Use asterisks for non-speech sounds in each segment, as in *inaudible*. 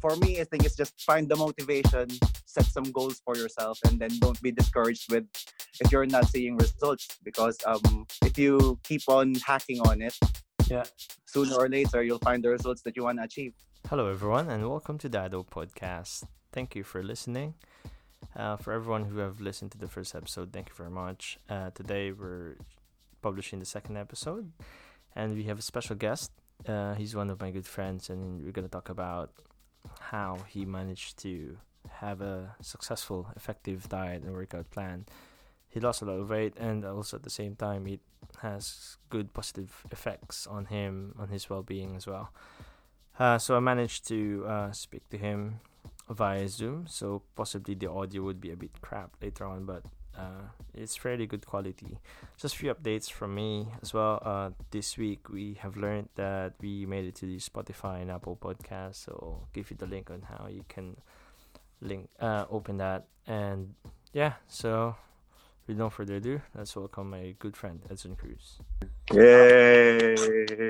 for me, I think it's just find the motivation, set some goals for yourself, and then don't be discouraged with if you're not seeing results. Because um, if you keep on hacking on it, Yeah. sooner or later you'll find the results that you want to achieve. Hello, everyone, and welcome to the Dado Podcast. Thank you for listening. Uh, for everyone who have listened to the first episode, thank you very much. Uh, today we're publishing the second episode, and we have a special guest. Uh, he's one of my good friends, and we're gonna talk about how he managed to have a successful, effective diet and workout plan. He lost a lot of weight, and also at the same time, it has good positive effects on him, on his well-being as well. Uh, so I managed to uh, speak to him via Zoom, so possibly the audio would be a bit crap later on, but uh, it's fairly good quality. Just a few updates from me as well. Uh, this week we have learned that we made it to the Spotify and Apple podcast, so I'll give you the link on how you can link uh, open that. And yeah, so with no further ado, let's welcome my good friend Edson Cruz. Yay!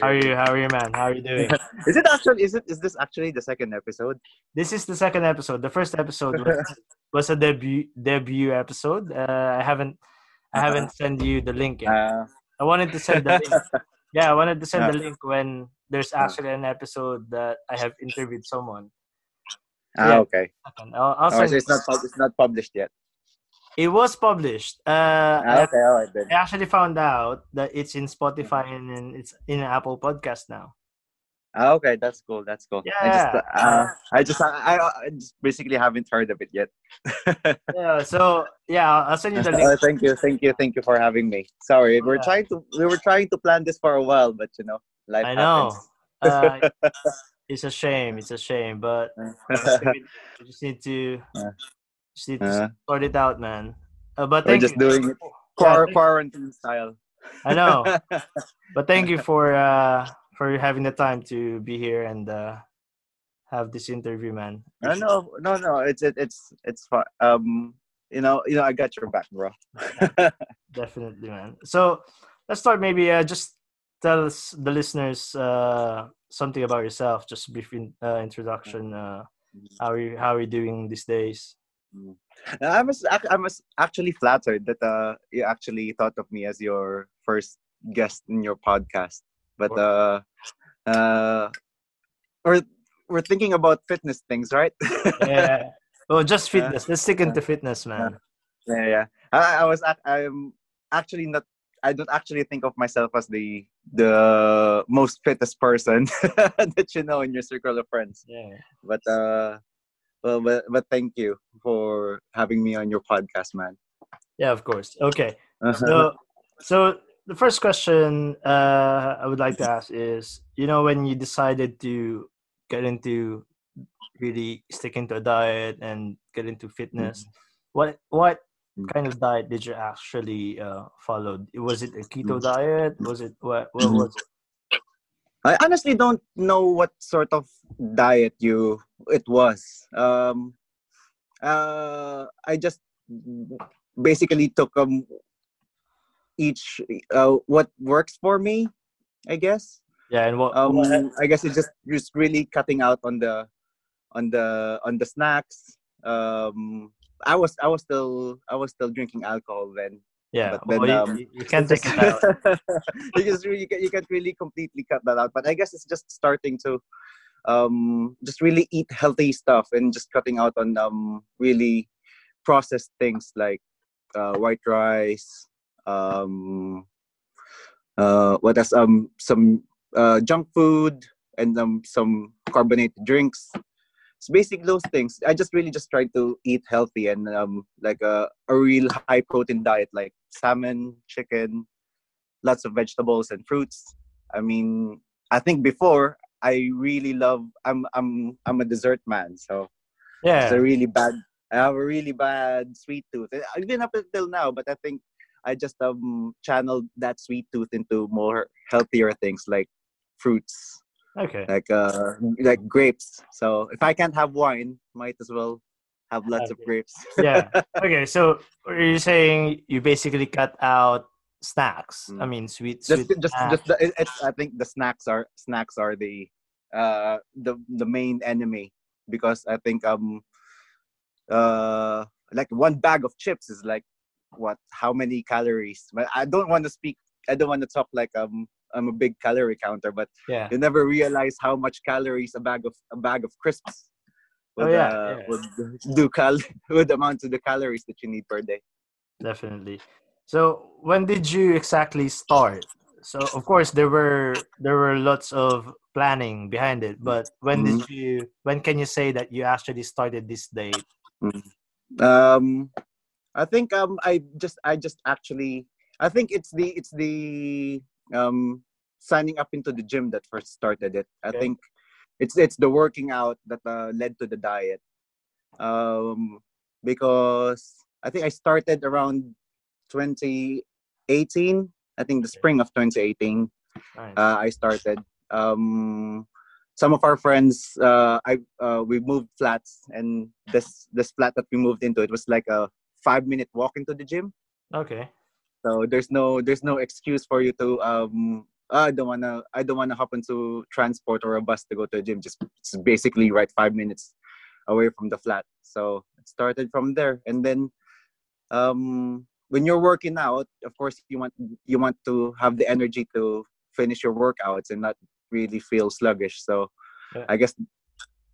How are you? How are you, man? How are you *laughs* doing? Is it actually? Is it? Is this actually the second episode? this is the second episode. The first episode was, *laughs* was a debut debut episode. Uh, I haven't I haven't sent you the link yet. Uh, I wanted to send the link. *laughs* Yeah, I wanted to send the link when there's actually an episode that I have interviewed someone. ah, Yeah. okay. I'll, I'll Oh, send so it's not. It's not published yet. It was published. Uh, Ah, okay. All right then. I actually found out that it's in Spotify and in, it's in Apple Podcast now. Ah, okay, that's cool. That's cool. Yeah. I just, uh, I just, I, I just basically haven't heard of it yet. *laughs* Yeah. So yeah, I'll send you the link. Uh, thank you, thank you, thank you for having me. Sorry, we're Yeah. trying to, we were trying to plan this for a while, but you know, life I know. happens. Uh, *laughs* it's a shame. It's a shame, but we *laughs* just need to. Just need to sort it out, man. Uh, but we're just you. doing *laughs* it quar- quarantine style. I know, *laughs* but thank you for uh for having the time to be here and uh have this interview, man. no, no, no, no. It's it, it's it's fun. Um, you know, you know, I got your back, bro. *laughs* Definitely, man. So let's start. Maybe uh, just tell us the listeners uh something about yourself. Just a brief in, uh, introduction. Uh, how are you how are you doing these days? I was I was actually flattered that uh you actually thought of me as your first guest in your podcast. But uh uh we're we're thinking about fitness things, right? Yeah. Oh, just fitness. Let's stick into fitness, man. yeah, yeah. I, I was I'm actually not I don't actually think of myself as the the most fittest person *laughs* that you know in your circle of friends. Yeah. But uh well, but, but thank you for having me on your podcast, man. Yeah, of course. Okay. So, so the first question uh, I would like to ask is, you know, when you decided to get into really sticking to a diet and get into fitness, what what Mm. kind of diet did you actually uh, follow? Was it a keto Mm. diet? Was it what? What Mhm. was it? I honestly don't know what sort of diet you it was. Um, uh, I just basically took um each uh, what works for me, I guess. Yeah, and what? Um, what I guess it's just just really cutting out on the on the on the snacks. Um, I was I was still I was still drinking alcohol then. Yeah, but then, well, you- um, you, you can't take it *laughs* out. *laughs* you just really you, can, you can't really completely cut that out. But I guess it's just starting to um just really eat healthy stuff and just cutting out on um really processed things like uh, white rice, um uh what else um some uh junk food and um some carbonated drinks. It's basically those things. I just really just try to eat healthy and um like a, a real high protein diet like salmon, chicken, lots of vegetables and fruits. I mean, I think before I really love. I'm I'm I'm a dessert man, so Yeah, it's a really bad. I have a really bad sweet tooth. Uh, Even up until now, but I think I just um channeled that sweet tooth into more healthier things like fruits, okay. like uh like grapes. So if I can't have wine, might as well have lots of grapes. *laughs* yeah. *laughs* Okay, so are you saying you basically cut out snacks? I Mm. mean, sweet, just sweet just snacks. just the, it- it's I think the snacks are snacks are the uh the the main enemy because I think um uh like one bag of chips is like what how many calories but i don't want to speak i don't want to talk like um i'm a big calorie counter but Yeah. you never realize how much calories a bag of a bag of crisps would, Oh, yeah, uh, yeah. would do cal *laughs* would amount to the calories that you need per day Definitely. So when did you exactly start? So of course there were there were lots of planning behind it, but when did you when can you say that you actually started this date? um i think um i just i just actually i think it's the it's the um signing up into the gym that first started it i Okay. think it's it's the working out that uh, led to the diet um because i think i started around 2018 i think the spring of 2018 Nice. uh, I started. Um, some of our friends, uh, I uh, we moved flats, and this this flat that we moved into, it was like a five minute walk into the gym. okay. So there's no there's no excuse for you to um. "Ah, I don't wanna I don't wanna hop into transport or a bus to go to the gym. Just it's basically right five minutes away from the flat. So it started from there, and then um, when you're working out, of course you want you want to have the energy to finish your workouts and not really feel sluggish. So Yeah. I guess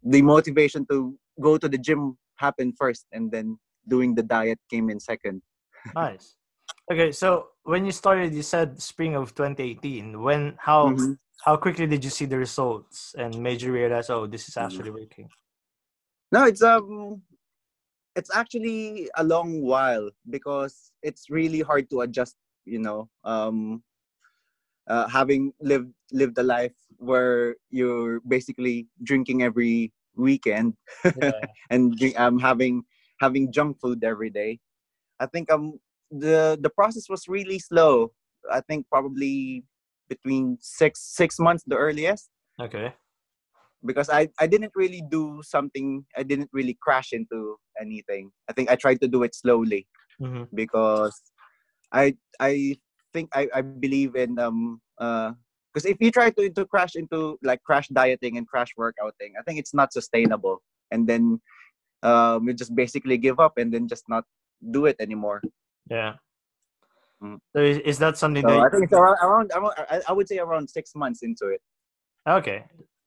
the motivation to go to the gym happened first, and then doing the diet came in second. *laughs* Nice. Okay, so when you started, you said spring of 2018. When how Mhm. how quickly did you see the results and made you realize, oh, this is actually working? No, it's um it's actually a long while because it's really hard to adjust, you know. Um uh, having lived lived a life where you're basically drinking every weekend Yeah. *laughs* and um having having junk food every day. I think um the the process was really slow. I think probably between six six months the earliest Okay. because I, I didn't really do something I didn't really crash into anything. I think I tried to do it slowly hmm because I I think I, I believe in um uh because if you try to, to crash into like crash dieting and crash workouting, I think it's not sustainable. And then um you just basically give up and then just not do it anymore. Yeah. Mm. So is, is that something So I that? think it's around, around around- I, I would say around six months into it. Okay.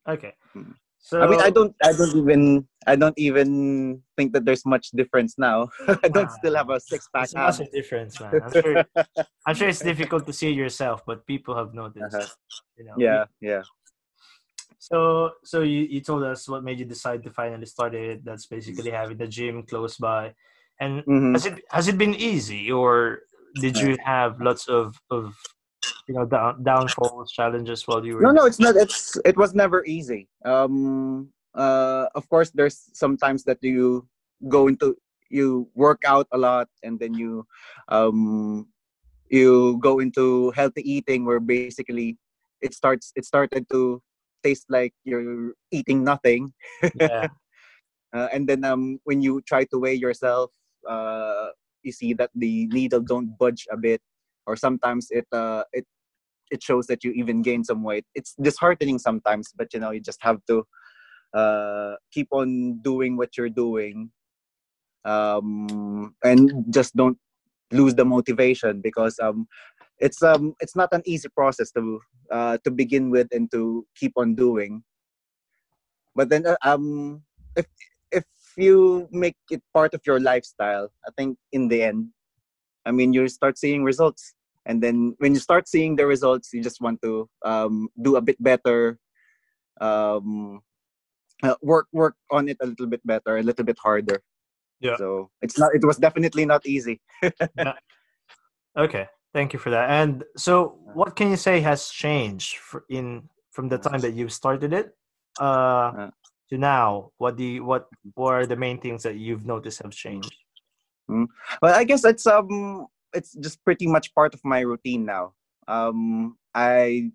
Okay. Mm. So I mean, I don't, I don't even, I don't even think that there's much difference now. *laughs* I don't Ah, still have a six pack. It's a massive difference, man. I'm sure. *laughs* I'm sure it's difficult to see yourself, but people have noticed. Uh-huh. You know. Yeah, yeah. So, so you, you told us what made you decide to finally start it. That's basically having the gym close by. And Mhm. has it has it been easy, or did you have lots of of you know down, downfalls, challenges while you were? No, no, it's not. It's it was never easy. Um, uh, of course, there's sometimes that you go into you work out a lot, and then you, um, you go into healthy eating, where basically it starts. It started to taste like you're eating nothing. *laughs* Yeah. uh, and then um, when you try to weigh yourself uh, you see that the needle don't budge a bit or sometimes it uh, it it shows that you even gain some weight. It's disheartening sometimes but you know you just have to uh, keep on doing what you're doing um, and just don't lose the motivation because um, it's um it's not an easy process to uh, to begin with and to keep on doing. But then uh, um if if you make it part of your lifestyle i think in the end i mean you start seeing results and then when you start seeing the results you just want to um, do a bit better um, uh, work work on it a little bit better a little bit harder Yeah. so it's not it was definitely not easy *laughs* Okay. Thank you for that. And so, what can you say has changed in from the time that you started it uh, Uh. To now? What you, what are the main things that you've noticed have changed? well i guess it's um it's just pretty much part of my routine now um i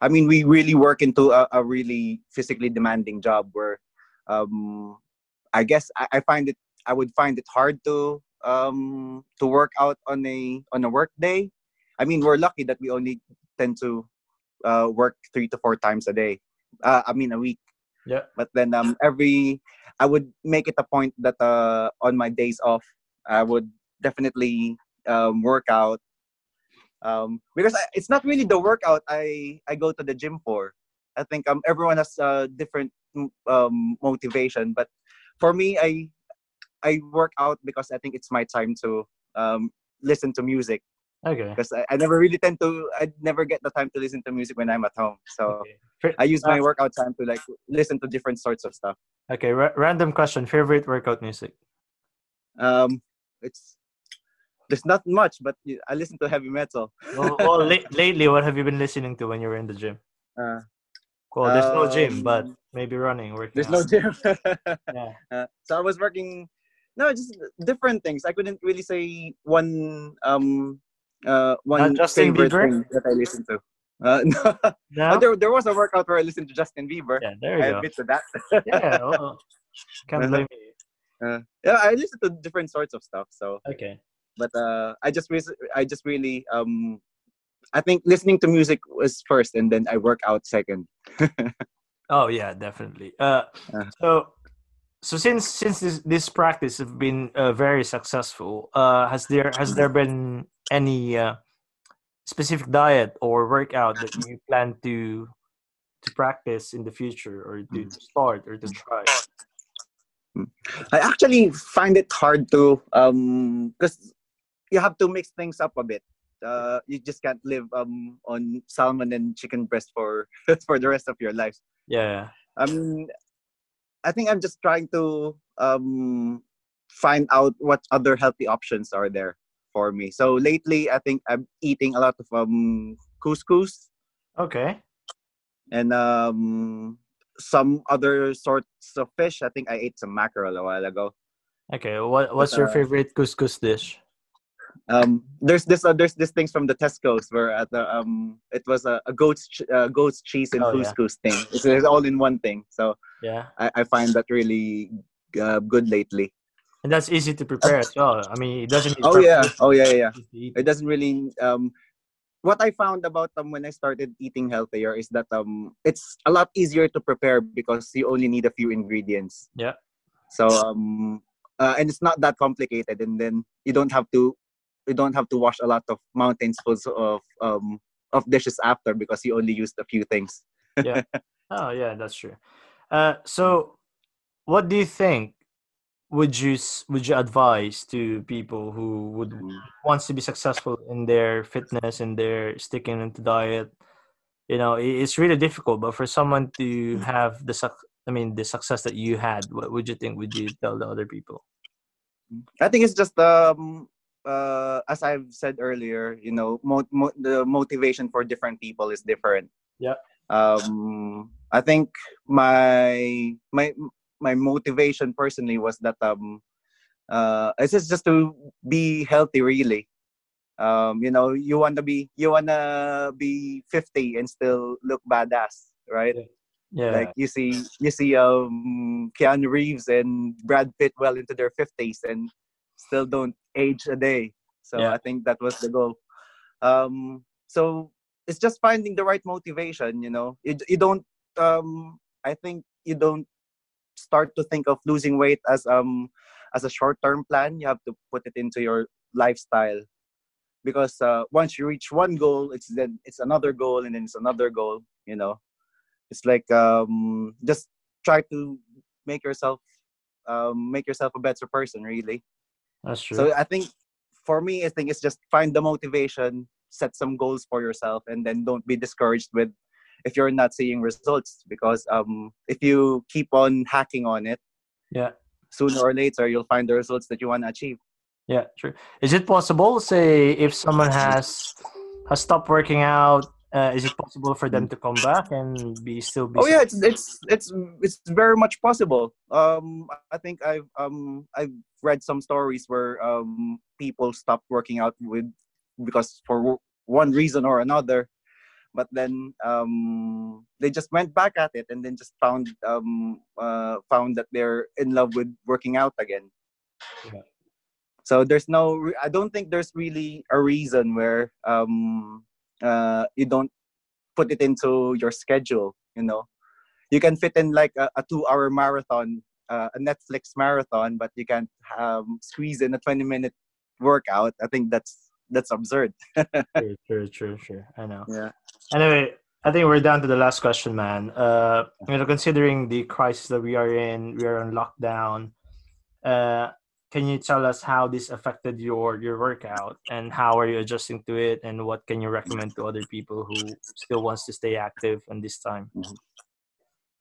i mean we really work into a, a really physically demanding job where um i guess I, I find it i would find it hard to um to work out on a on a work day i mean we're lucky that we only tend to uh work three to four times a day uh, i mean a week Yeah. But then um every I would make it a point that uh on my days off I would definitely um work out. Um because I, it's not really the workout I I go to the gym for. I think um everyone has a different mm, um motivation, but for me I I work out because I think it's my time to um listen to music Okay. because I, I never really tend to I never get the time to listen to music when I'm at home. So Okay. I use my uh, workout time to like listen to different sorts of stuff. okay. Ra- random question. Favorite workout music? Um, it's there's not much, but I listen to heavy metal. well, well *laughs* la- lately, what have you been listening to when you were in the gym? Uh, Well, there's no gym, but Um, maybe running, working. there's no gym. *laughs* Yeah. Uh, so I was working. No, just different things. I couldn't really say one um uh one Justin favorite Bieber? thing that I listen to. Uh, *laughs* no, No? But there there was a workout where I listened to Justin Bieber. Yeah, there I you go. admit to that. *laughs* Yeah, well, *laughs* can't blame you. Uh, yeah, I listen to different sorts of stuff. So, Okay. but uh, I just re- I just really um, I think listening to music was first, and then I work out second. Oh yeah, definitely. Uh, Uh. so so since since this this practice have been uh, very successful, uh, has there has there been any uh, specific diet or workout that you plan to to practice in the future or to, to start or to try? I actually find it hard to um because you have to mix things up a bit. Uh, you just can't live um on salmon and chicken breast for *laughs* for the rest of your life. Yeah. Mean, I think I'm just trying to um find out what other healthy options are there for me. So lately, I think I'm eating a lot of um couscous Okay. and um some other sorts of fish. I think I ate some mackerel a while ago. Okay. What what's your uh, favorite couscous dish? Um, there's this uh, there's this things from the Tesco's where at the um it was a, a goat's ch- uh, goat's cheese and Oh, yeah. thing. It's, it's all in one thing. So Yeah. I, I find that really uh, good lately. And that's easy to prepare as well. I mean, it doesn't. Oh yeah, oh yeah, yeah. yeah. just to eat. It doesn't really. Um, what I found about um when I started eating healthier is that um it's a lot easier to prepare because you only need a few ingredients. Yeah. So um uh, and it's not that complicated, and then you don't have to you don't have to wash a lot of mountains full of um of dishes after because you only used a few things. Yeah. *laughs* Oh yeah, that's true. Uh, so, what do you think? Would you would you advise to people who would wants to be successful in their fitness and their sticking into diet? You know, it's really difficult. But for someone to have the suc I mean, the success that you had, what would you think? Would you tell the other people? I think it's just um uh as I've said earlier, you know, mo- mo- the motivation for different people is different. Yeah. Um I think my my my motivation personally was that um uh it's just just to be healthy really. Um you know, you want to be you want to be 50 and still look badass, right? Yeah, Like you see, you see, um, Keanu Reeves and Brad Pitt well into their fifties and still don't age a day. So Yeah. I think that was the goal. Um, so it's just finding the right motivation. You know, you you don't. Um, I think you don't start to think of losing weight as um as a short term plan. You have to put it into your lifestyle because uh, once you reach one goal, it's then it's another goal and then it's another goal. You know, it's like um just try to make yourself um make yourself a better person really that's true. so i think for me i think it's just find the motivation set some goals for yourself and then don't be discouraged with if you're not seeing results because um if you keep on hacking on it yeah. sooner or later you'll find the results that you want to achieve Yeah, true. Is it possible, say, if someone has has stopped working out, uh, is it possible for them to come back and be still be? oh yeah it's it's it's it's very much possible um i think i've um i've read some stories where um people stopped working out with because for w- one reason or another but then um they just went back at it and then just found um uh found that they're in love with working out again Yeah. so there's no re- i don't think there's really a reason where um uh you don't put it into your schedule you know you can fit in like a, a two-hour marathon, uh, a Netflix marathon, but you can't um, squeeze in a twenty-minute workout. I think that's that's absurd. *laughs* true, true, true, true. I know. Yeah. Anyway, I think we're down to the last question, man. Uh, you know, considering the crisis that we are in, we are on lockdown. Uh, can you tell us how this affected your your workout and how are you adjusting to it and what can you recommend to other people who still wants to stay active in this time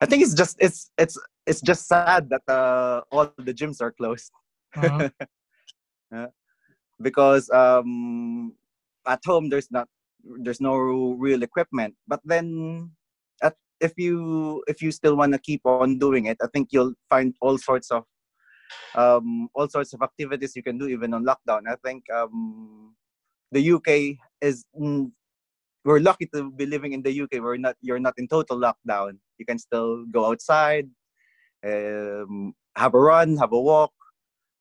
I think it's just it's it's it's just sad that uh, all the gyms are closed. Mhm. *laughs* Yeah. because um, at home there's not there's no real equipment. But then at, if you if you still want to keep on doing it, I think you'll find all sorts of um, all sorts of activities you can do even on lockdown. I think um, the UK is mm, we're lucky to be living in the UK. We're not you're not in total lockdown. You can still go outside, um, have a run, have a walk,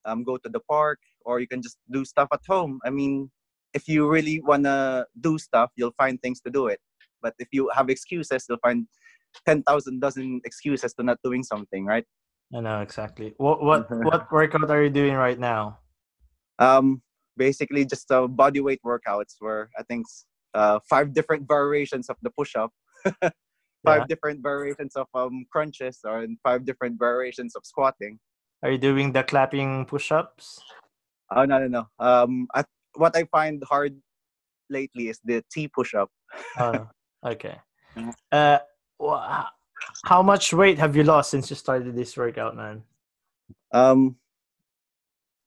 um, go to the park, or you can just do stuff at home. I mean, if you really wanna do stuff, you'll find things to do it. But if you have excuses, you'll find ten thousand dozen excuses to not doing something, right? I know exactly what what *laughs* what workout are you doing right now Um, basically, just uh, body weight workouts where I think uh, five different variations of the push-up, *laughs* five Yeah. different variations of um, crunches, or five different variations of squatting. are you doing the clapping push-ups Oh no no no. Um, I, what I find hard lately is the T push-up. oh, *laughs* okay Mhm. uh wha- how much weight have you lost since you started this workout man Um,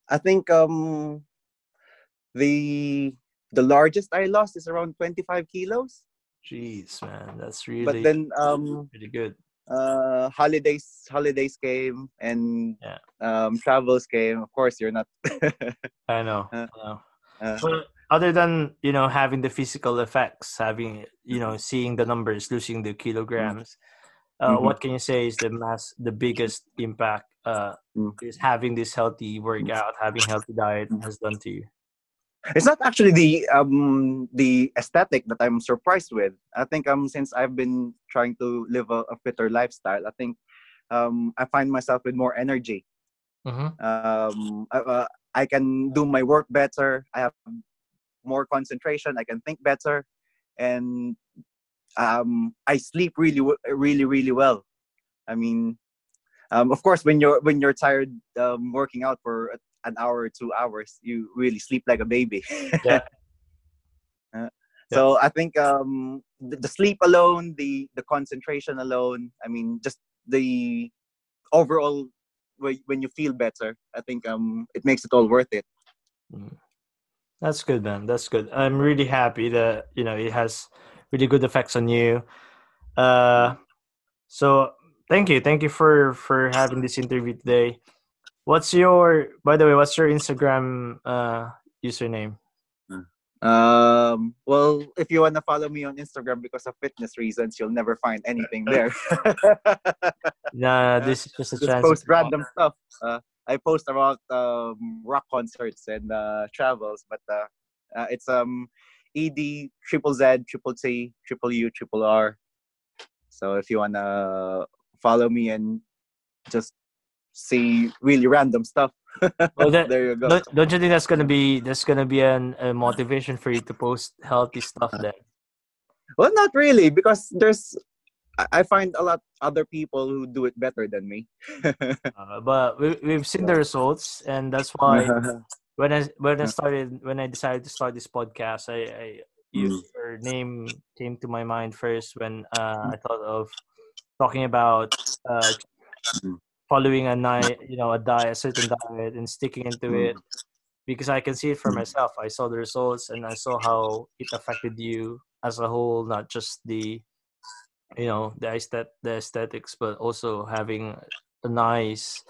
I think um, the the largest I lost is around 25 kilos. jeez man that's really But then um, really good uh, holidays holidays came and Yeah. um, travels came. Of course, you're not. *laughs* I know. Uh, I know. uh, But other than you know having the physical effects, having you know seeing the numbers, losing the kilograms, uh, Mhm. what can you say is the mass, the biggest impact uh, Mm. is having this healthy workout, having healthy diet has done to you? it's not actually the um the aesthetic that I'm surprised with. I think um since I've been trying to live a, a fitter lifestyle, I think um I find myself with more energy. Mm-hmm. Um, I, uh, I can do my work better. I have more concentration. I can think better, and um I sleep really really really well. I mean, um, of course, when you're when you're tired um, working out for an hour or two hours, you really sleep like a baby. *laughs* Yeah. Uh, so I think um, the, the sleep alone, the the concentration alone, I mean, just the overall when when you feel better, I think um, it makes it all worth it. That's good, man. That's good. I'm really happy that you know it has really good effects on you. Uh, so thank you, thank you for for having this interview today. What's your, by the way, what's your Instagram uh username? Um, well, if you want to follow me on Instagram because of fitness reasons, you'll never find anything *laughs* there. *laughs* Nah, this is just a just chance. post random stuff. Uh, I post about um, rock concerts and uh, travels, but uh, uh, it's um ed triple z triple t triple u triple r. So if you wanna follow me and just see really random stuff, *laughs* Well, that- *laughs* there you go. Don't, don't you think that's gonna be that's gonna be an, a motivation for you to post healthy stuff *laughs* then? Well, not really, because there's I- find a lot other people who do it better than me. Uh, but we, we've seen the results, and that's why when I when I started when I decided to start this podcast, I, I your name came to my mind first when uh, I thought of talking about uh, Mm. following a night, you know, a diet, a certain diet, and sticking into Mm. it because I can see it for Mm. myself. I saw the results, and I saw how it affected you as a whole, not just the you know the aesthet- the aesthetics, but also having a nice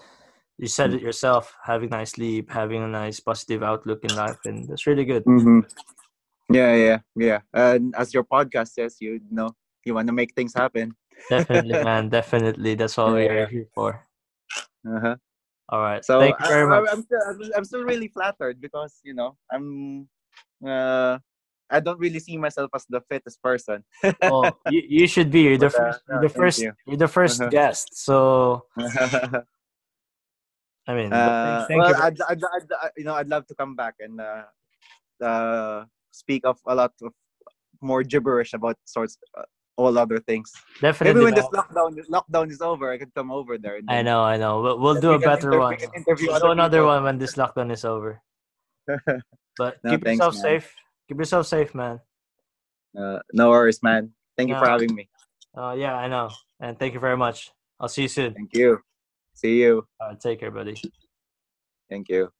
you said it yourself having nice sleep having a nice positive outlook in life and that's really good hmm Yeah, yeah, yeah. And as your podcast says, you know, you want to make things happen. definitely *laughs* man definitely that's what we're here for Uh-huh. all right So thank you very I- much I'm, still, I'm, still really flattered because you know I'm uh, I don't really see myself as the fittest person. oh, you, you should be. You're the But, uh, first. You're the first. you. You're the 1st Uh-huh. guest. So *laughs* I mean, Uh, thank well, you. I'd, I'd, I'd, you know, I'd love to come back and uh, uh, speak of a lot of more gibberish about sorts, uh, all other things. Definitely. Maybe when this man. lockdown lockdown is over, I could come over there. And I know. I know. We'll, we'll we do a better inter- one. We can interview We'll other do another people. one when this lockdown is over. *laughs* But No, keep thanks, yourself man. safe. Keep yourself safe, man. Uh, no worries, man. Thank you for having me. Uh, yeah, I know. And thank you very much. I'll see you soon. Thank you. See you. Uh, take care, buddy. Thank you.